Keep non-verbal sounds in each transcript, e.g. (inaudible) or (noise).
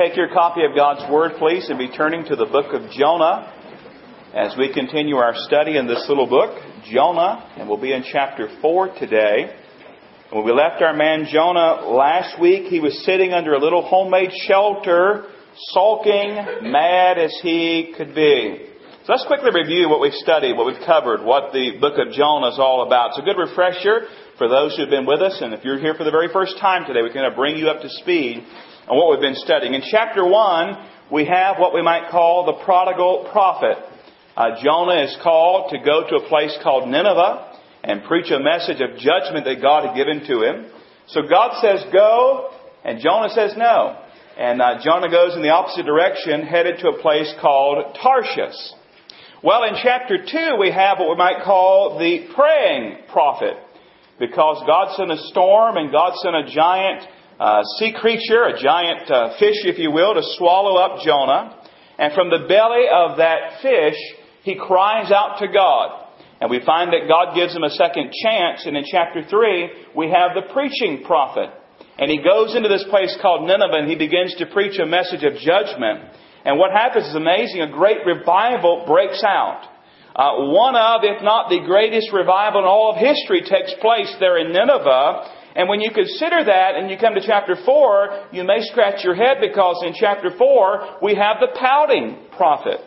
take your copy of God's Word, please, and be turning to the book of Jonah as we continue our study in this little book, Jonah, and we'll be in chapter 4 today. When we left our man Jonah last week, he was sitting under a little homemade shelter, sulking, mad as he could be. So let's quickly review what we've studied, what we've covered, what the book of Jonah is all about. It's a good refresher for those who've been with us, and if you're here for the very first time today, we can bring you up to speed on what we've been studying. In chapter 1, we have what we might call the prodigal prophet. Uh, Jonah is called to go to a place called Nineveh and preach a message of judgment that God had given to him. So God says go, and Jonah says no. And uh, Jonah goes in the opposite direction, headed to a place called Tarshish. Well, in chapter 2, we have what we might call the praying prophet. Because God sent a storm and God sent a giant uh, sea creature, a giant uh, fish, if you will, to swallow up Jonah. And from the belly of that fish, he cries out to God. And we find that God gives him a second chance. And in chapter 3, we have the preaching prophet. And he goes into this place called Nineveh and he begins to preach a message of judgment. And what happens is amazing. A great revival breaks out. Uh, one of, if not the greatest revival in all of history takes place there in Nineveh. And when you consider that and you come to chapter 4, you may scratch your head because in chapter 4 we have the pouting prophet.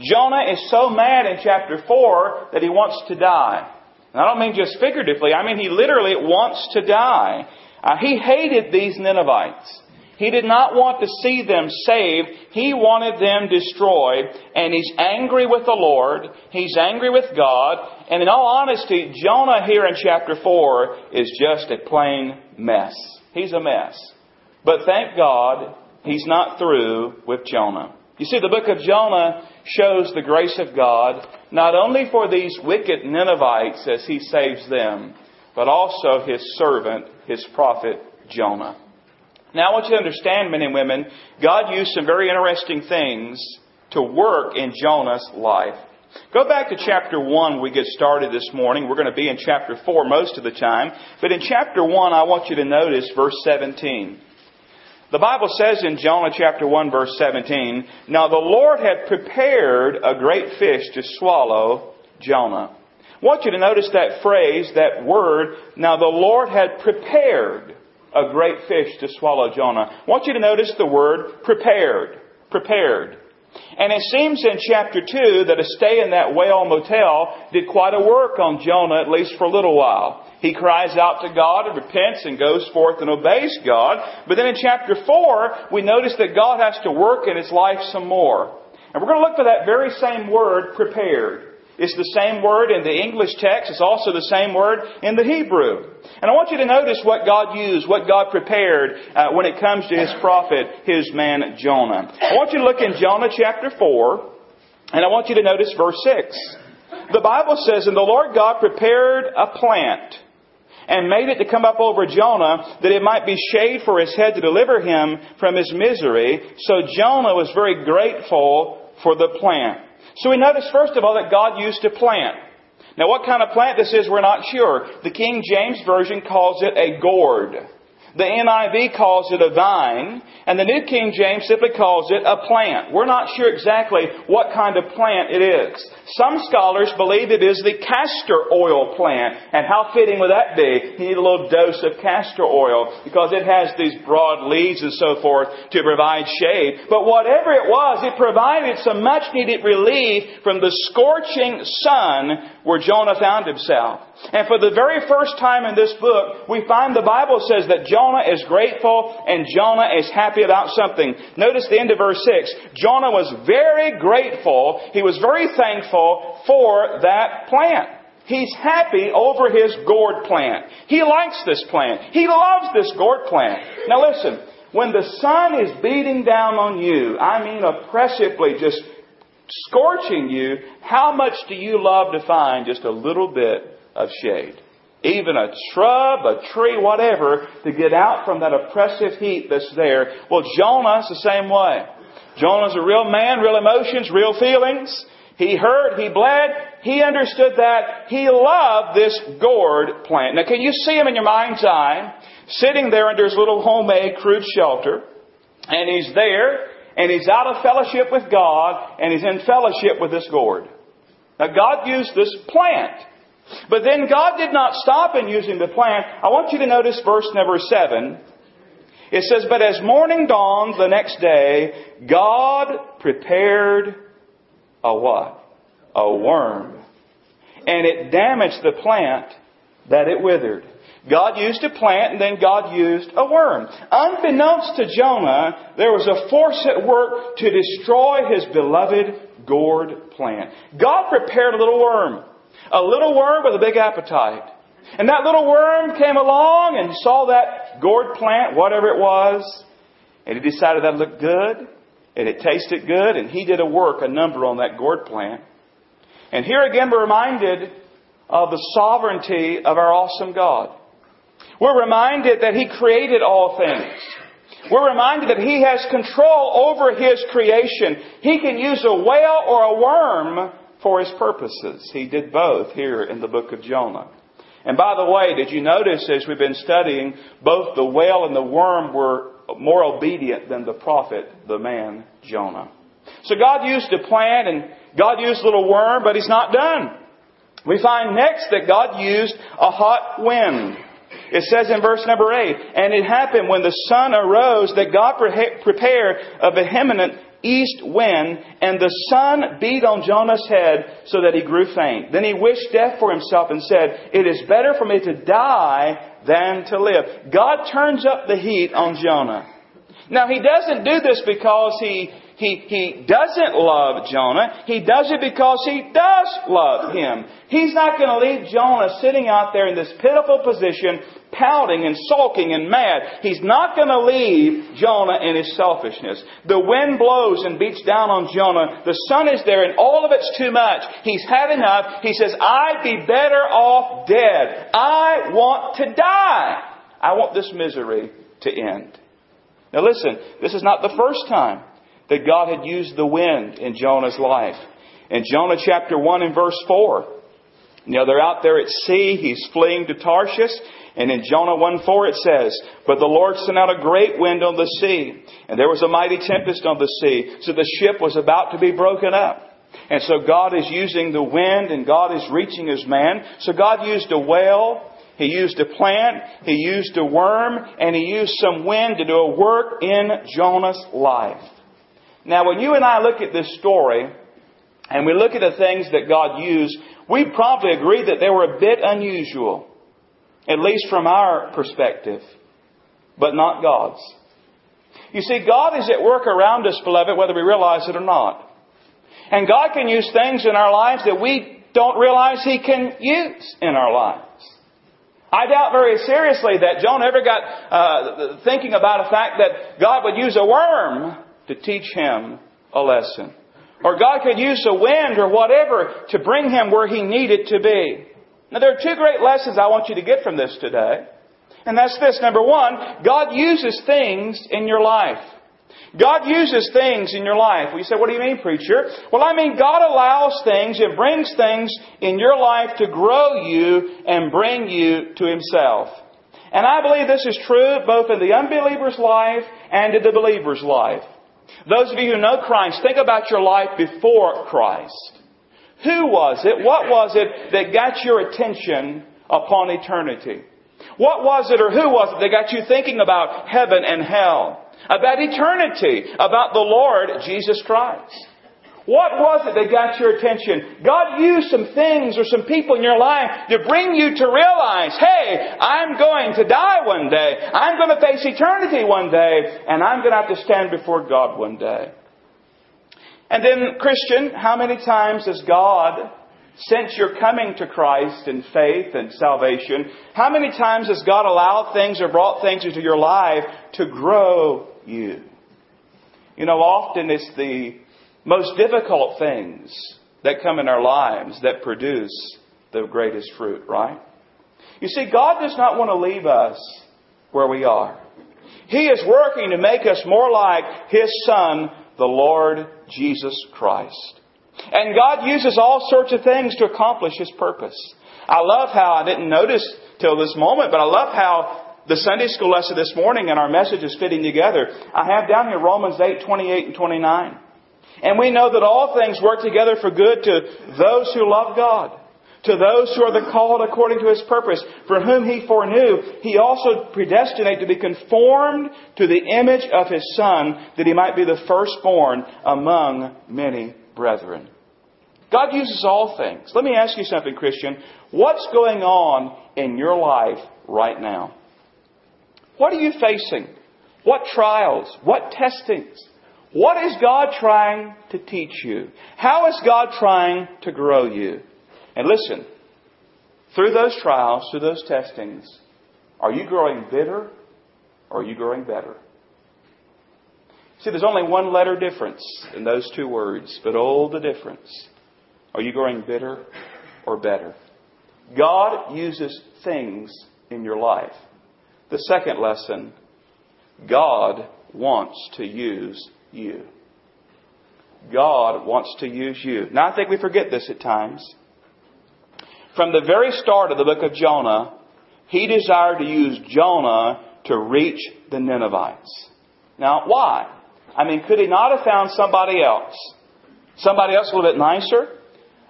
Jonah is so mad in chapter 4 that he wants to die. And I don't mean just figuratively, I mean he literally wants to die. Uh, he hated these Ninevites. He did not want to see them saved. He wanted them destroyed. And he's angry with the Lord. He's angry with God. And in all honesty, Jonah here in chapter 4 is just a plain mess. He's a mess. But thank God, he's not through with Jonah. You see, the book of Jonah shows the grace of God, not only for these wicked Ninevites as he saves them, but also his servant, his prophet, Jonah. Now, I want you to understand, men and women, God used some very interesting things to work in Jonah's life. Go back to chapter 1 we get started this morning. We're going to be in chapter 4 most of the time. But in chapter 1, I want you to notice verse 17. The Bible says in Jonah chapter 1 verse 17, Now the Lord had prepared a great fish to swallow Jonah. I want you to notice that phrase, that word, now the Lord had prepared a great fish to swallow Jonah. I want you to notice the word prepared. Prepared. And it seems in chapter 2 that a stay in that whale motel did quite a work on Jonah, at least for a little while. He cries out to God and repents and goes forth and obeys God. But then in chapter 4, we notice that God has to work in his life some more. And we're going to look for that very same word, prepared. It's the same word in the English text. It's also the same word in the Hebrew. And I want you to notice what God used, what God prepared uh, when it comes to His prophet, His man Jonah. I want you to look in Jonah chapter 4, and I want you to notice verse 6. The Bible says, And the Lord God prepared a plant and made it to come up over Jonah that it might be shade for his head to deliver him from his misery. So Jonah was very grateful for the plant. So we notice, first of all, that God used a plant. Now, what kind of plant this is, we're not sure. The King James Version calls it a gourd. The NIV calls it a vine, and the New King James simply calls it a plant. We're not sure exactly what kind of plant it is. Some scholars believe it is the castor oil plant, and how fitting would that be? You need a little dose of castor oil because it has these broad leaves and so forth to provide shade. But whatever it was, it provided some much needed relief from the scorching sun where Jonah found himself. And for the very first time in this book, we find the Bible says that Jonah is grateful and Jonah is happy about something. Notice the end of verse 6. Jonah was very grateful. He was very thankful for that plant. He's happy over his gourd plant. He likes this plant. He loves this gourd plant. Now listen, when the sun is beating down on you, I mean oppressively just scorching you, how much do you love to find just a little bit of shade. Even a shrub, a tree, whatever, to get out from that oppressive heat that's there. Well, Jonah's the same way. Jonah's a real man, real emotions, real feelings. He hurt, he bled, he understood that. He loved this gourd plant. Now, can you see him in your mind's eye, sitting there under his little homemade crude shelter? and he's there, and he's out of fellowship with God, and he's in fellowship with this gourd. Now God used this plant. But then God did not stop in using the plant. I want you to notice verse number 7. It says, But as morning dawned the next day, God prepared a what? A worm. And it damaged the plant that it withered. God used a plant and then God used a worm. Unbeknownst to Jonah, there was a force at work to destroy his beloved gourd plant. God prepared a little worm. A little worm with a big appetite. And that little worm came along and saw that gourd plant, whatever it was, and he decided that looked good, and it tasted good, and he did a work, a number on that gourd plant. And here again we're reminded of the sovereignty of our awesome God. We're reminded that He created all things. We're reminded that He has control over His creation. He can use a whale or a worm for His purposes. He did both here in the book of Jonah. And by the way, did you notice as we've been studying, both the whale and the worm were more obedient than the prophet, the man Jonah. So God used a plant and God used a little worm, but He's not done. We find next that God used a hot wind. It says in verse number 8, And it happened when the sun arose that God prepared a vehement east wind, and the sun beat on Jonah's head so that he grew faint. Then he wished death for himself and said, It is better for me to die than to live. God turns up the heat on Jonah. Now, he doesn't do this because he he, he doesn't love Jonah. He does it because he does love him. He's not going to leave Jonah sitting out there in this pitiful position, pouting and sulking and mad. He's not going to leave Jonah in his selfishness. The wind blows and beats down on Jonah. The sun is there and all of it's too much. He's had enough. He says, I'd be better off dead. I want to die. I want this misery to end. Now listen, this is not the first time that God had used the wind in Jonah's life. In Jonah chapter 1 and verse 4, you know, they're out there at sea, he's fleeing to Tarshish, and in Jonah 1 4 it says, But the Lord sent out a great wind on the sea, and there was a mighty tempest on the sea, so the ship was about to be broken up. And so God is using the wind and God is reaching his man. So God used a whale, he used a plant, he used a worm, and he used some wind to do a work in Jonah's life. Now, when you and I look at this story, and we look at the things that God used, we probably agree that they were a bit unusual, at least from our perspective, but not God's. You see, God is at work around us, beloved, whether we realize it or not. And God can use things in our lives that we don't realize He can use in our lives. I doubt very seriously that Jonah ever got uh, thinking about the fact that God would use a worm to teach him a lesson. Or God could use a wind or whatever to bring him where he needed to be. Now there are two great lessons I want you to get from this today. And that's this. Number one, God uses things in your life. God uses things in your life. Well, you say, what do you mean, preacher? Well, I mean, God allows things and brings things in your life to grow you and bring you to Himself. And I believe this is true both in the unbeliever's life and in the believer's life. Those of you who know Christ, think about your life before Christ. Who was it? What was it that got your attention upon eternity? What was it or who was it that got you thinking about heaven and hell? About eternity? About the Lord Jesus Christ? What was it that got your attention? God used some things or some people in your life to bring you to realize, hey, I'm going to die one day. I'm going to face eternity one day. And I'm going to have to stand before God one day. And then, Christian, how many times has God, since you're coming to Christ in faith and salvation, how many times has God allowed things or brought things into your life to grow you? You know, often it's the most difficult things that come in our lives that produce the greatest fruit, right? You see, God does not want to leave us where we are. He is working to make us more like His Son, the Lord Jesus Christ. And God uses all sorts of things to accomplish His purpose. I love how, I didn't notice till this moment, but I love how the Sunday school lesson this morning and our message is fitting together. I have down here Romans 8, 28 and 29. And we know that all things work together for good to those who love God, to those who are the called according to His purpose, for whom He foreknew, He also predestinated to be conformed to the image of His Son, that He might be the firstborn among many brethren. God uses all things. Let me ask you something, Christian. What's going on in your life right now? What are you facing? What trials? What testings? What is God trying to teach you? How is God trying to grow you? And listen, through those trials, through those testings, are you growing bitter or are you growing better? See, there's only one letter difference in those two words, but oh, the difference. Are you growing bitter or better? God uses things in your life. The second lesson God wants to use you. God wants to use you. Now, I think we forget this at times. From the very start of the book of Jonah, he desired to use Jonah to reach the Ninevites. Now, why? I mean, could he not have found somebody else? Somebody else a little bit nicer?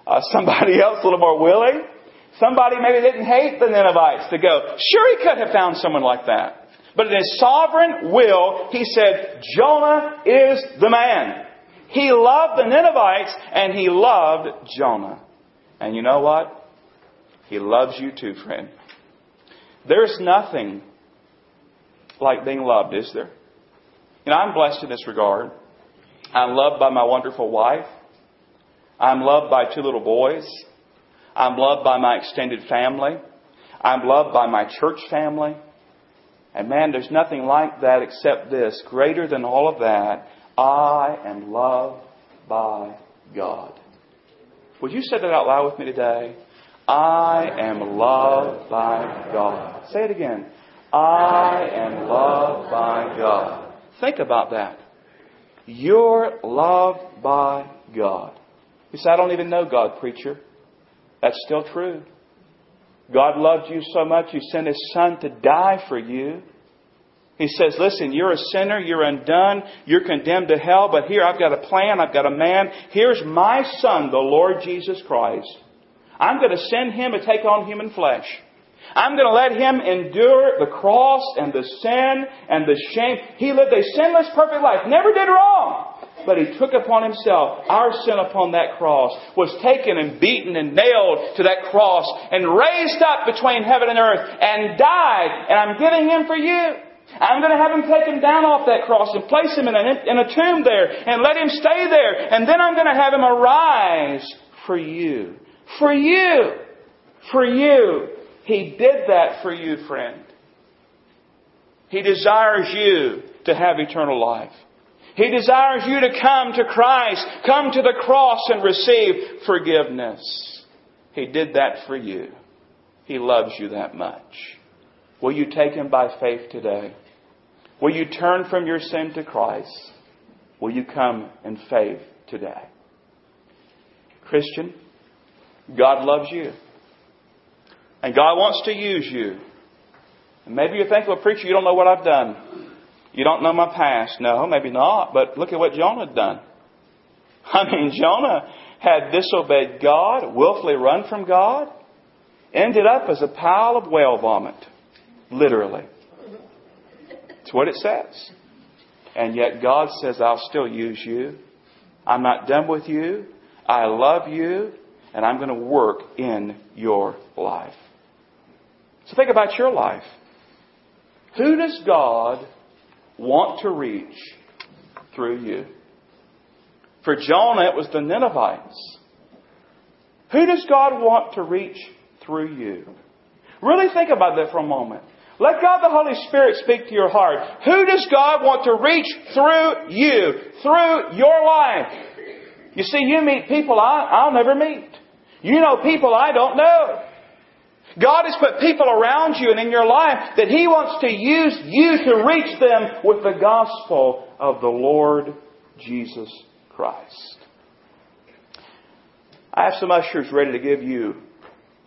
Uh, (laughs) somebody else a little more willing? Somebody maybe didn't hate the Ninevites to go. Sure, he could have found someone like that. But in his sovereign will, he said, Jonah is the man. He loved the Ninevites and he loved Jonah. And you know what? He loves you too, friend. There's nothing like being loved, is there? You know, I'm blessed in this regard. I'm loved by my wonderful wife. I'm loved by two little boys. I'm loved by my extended family. I'm loved by my church family. And man, there's nothing like that except this. Greater than all of that, I am loved by God. Would you say that out loud with me today? I am loved by God. Say it again. I am loved by God. Think about that. You're loved by God. You say, I don't even know God, preacher. That's still true. God loved you so much, He sent His Son to die for you. He says, listen, you're a sinner, you're undone, you're condemned to hell, but here I've got a plan, I've got a man. Here's my Son, the Lord Jesus Christ. I'm going to send Him to take on human flesh. I'm going to let Him endure the cross and the sin and the shame. He lived a sinless, perfect life, never did wrong but he took upon himself our sin upon that cross, was taken and beaten and nailed to that cross, and raised up between heaven and earth, and died, and I'm giving him for you. I'm going to have him taken down off that cross and place him in a, in a tomb there and let him stay there. And then I'm going to have him arise for you. For you. For you. He did that for you, friend. He desires you to have eternal life. He desires you to come to Christ, come to the cross and receive forgiveness. He did that for you. He loves you that much. Will you take Him by faith today? Will you turn from your sin to Christ? Will you come in faith today? Christian, God loves you. And God wants to use you. And maybe you're thinking, well, preacher, you don't know what I've done. You don't know my past. No, maybe not. But look at what Jonah had done. (laughs) I mean, Jonah had disobeyed God, willfully run from God, ended up as a pile of whale vomit. Literally. It's what it says. And yet God says, I'll still use you. I'm not done with you. I love you. And I'm going to work in your life. So think about your life. Who does God want to reach through you. For Jonah, it was the Ninevites. Who does God want to reach through you? Really think about that for a moment. Let God the Holy Spirit speak to your heart. Who does God want to reach through you, through your life? You see, you meet people I, I'll never meet. You know people I don't know. God has put people around you and in your life that He wants to use you to reach them with the gospel of the Lord Jesus Christ. I have some ushers ready to give you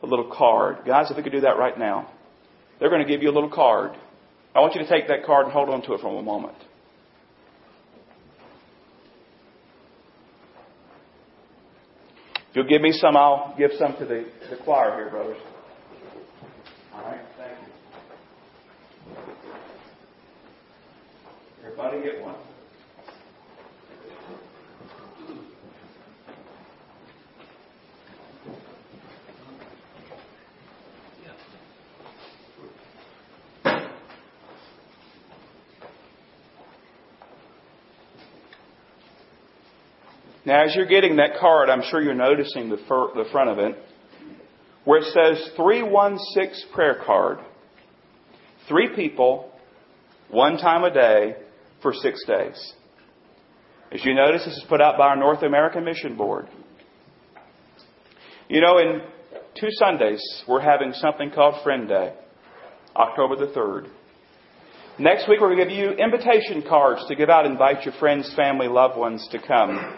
a little card. Guys, if we could do that right now. They're going to give you a little card. I want you to take that card and hold on to it for a moment. If you'll give me some, I'll give some to the, the choir here, brothers. All right, thank you. Everybody get one. Now, as you're getting that card, I'm sure you're noticing the, fir- the front of it, where it says 316 prayer card. Three people, one time a day, for six days. As you notice, this is put out by our North American Mission Board. You know, in two Sundays, we're having something called Friend Day, October the 3rd. Next week, we're going to give you invitation cards to give out, invite your friends, family, loved ones to come.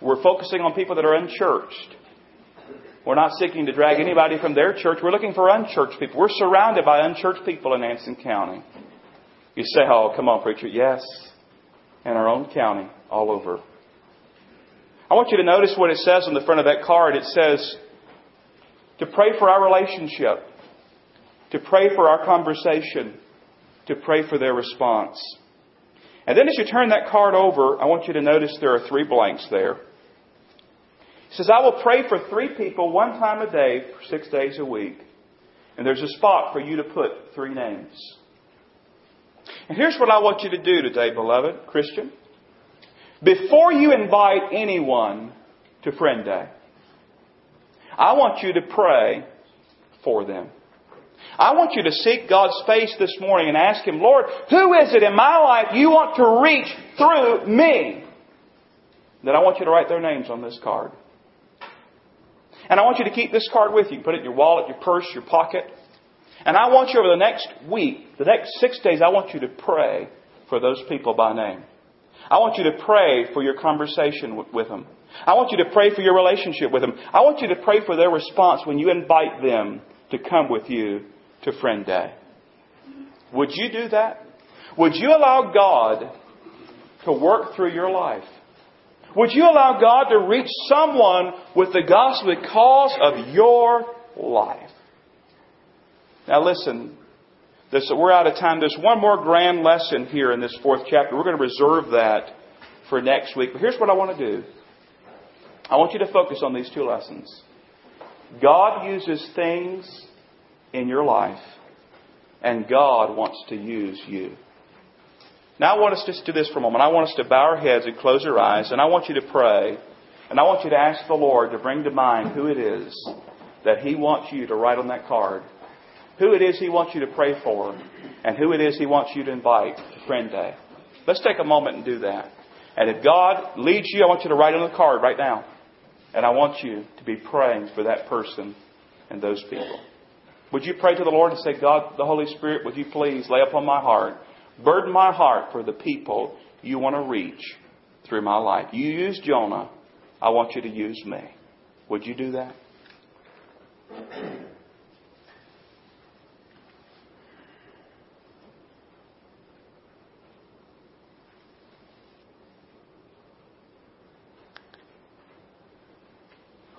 We're focusing on people that are unchurched. We're not seeking to drag anybody from their church. We're looking for unchurched people. We're surrounded by unchurched people in Anson County. You say, oh, come on, preacher. Yes. In our own county, all over. I want you to notice what it says on the front of that card. It says, to pray for our relationship, to pray for our conversation, to pray for their response. And then as you turn that card over, I want you to notice there are three blanks there. He says, I will pray for three people one time a day for six days a week. And there's a spot for you to put three names. And here's what I want you to do today, beloved Christian. Before you invite anyone to Friend Day, I want you to pray for them. I want you to seek God's face this morning and ask Him, Lord, who is it in my life you want to reach through me? Then I want you to write their names on this card. And I want you to keep this card with you. Put it in your wallet, your purse, your pocket. And I want you over the next week, the next six days, I want you to pray for those people by name. I want you to pray for your conversation with them. I want you to pray for your relationship with them. I want you to pray for their response when you invite them to come with you to Friend Day. Would you do that? Would you allow God to work through your life? Would you allow God to reach someone with the gospel because of your life? Now listen, this, we're out of time. There's one more grand lesson here in this fourth chapter. We're going to reserve that for next week. But here's what I want to do. I want you to focus on these two lessons. God uses things in your life, and God wants to use you. Now I want us to do this for a moment. I want us to bow our heads and close our eyes, and I want you to pray, and I want you to ask the Lord to bring to mind who it is that He wants you to write on that card, who it is He wants you to pray for, and who it is He wants you to invite to Friend Day. Let's take a moment and do that. And if God leads you, I want you to write on the card right now. And I want you to be praying for that person and those people. Would you pray to the Lord and say, God, the Holy Spirit, would you please lay upon my heart Burden my heart for the people you want to reach through my life. You used Jonah. I want you to use me. Would you do that?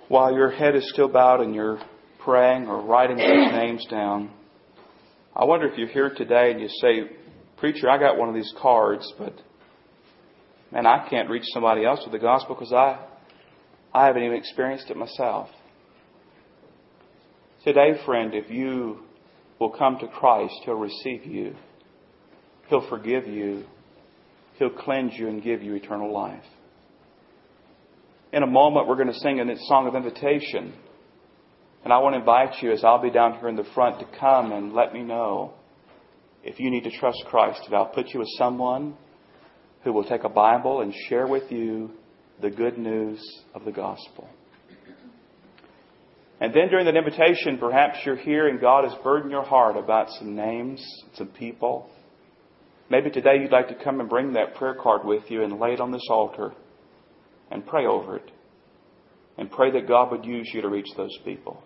While your head is still bowed and you're praying or writing these names down, I wonder if you're here today and you say, Preacher, I got one of these cards, but man, I can't reach somebody else with the gospel because I, I haven't even experienced it myself. Today, friend, if you will come to Christ, He'll receive you. He'll forgive you. He'll cleanse you and give you eternal life. In a moment, we're going to sing a song of invitation. And I want to invite you, as I'll be down here in the front, to come and let me know if you need to trust Christ, I'll put you with someone who will take a Bible and share with you the good news of the gospel. And then during that invitation, perhaps you're here and God has burdened your heart about some names, some people. Maybe today you'd like to come and bring that prayer card with you and lay it on this altar and pray over it. And pray that God would use you to reach those people.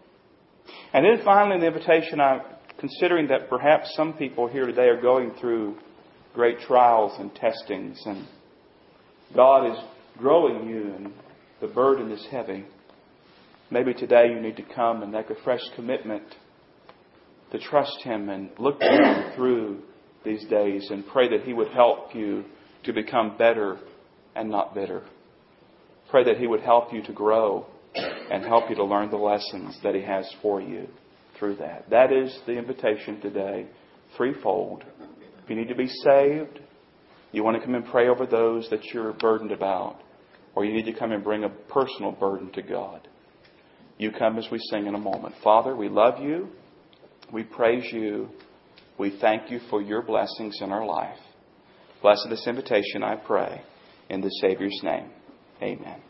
And then finally, in the invitation, I considering that perhaps some people here today are going through great trials and testings, and God is growing you, and the burden is heavy. Maybe today you need to come and make a fresh commitment to trust Him and look to Him through these days and pray that He would help you to become better and not bitter. Pray that He would help you to grow and help you to learn the lessons that He has for you through that. That is the invitation today, threefold. If you need to be saved, you want to come and pray over those that you're burdened about, or you need to come and bring a personal burden to God. You come as we sing in a moment. Father, we love you. We praise you. We thank you for your blessings in our life. Bless this invitation, I pray, in the Savior's name. Amen.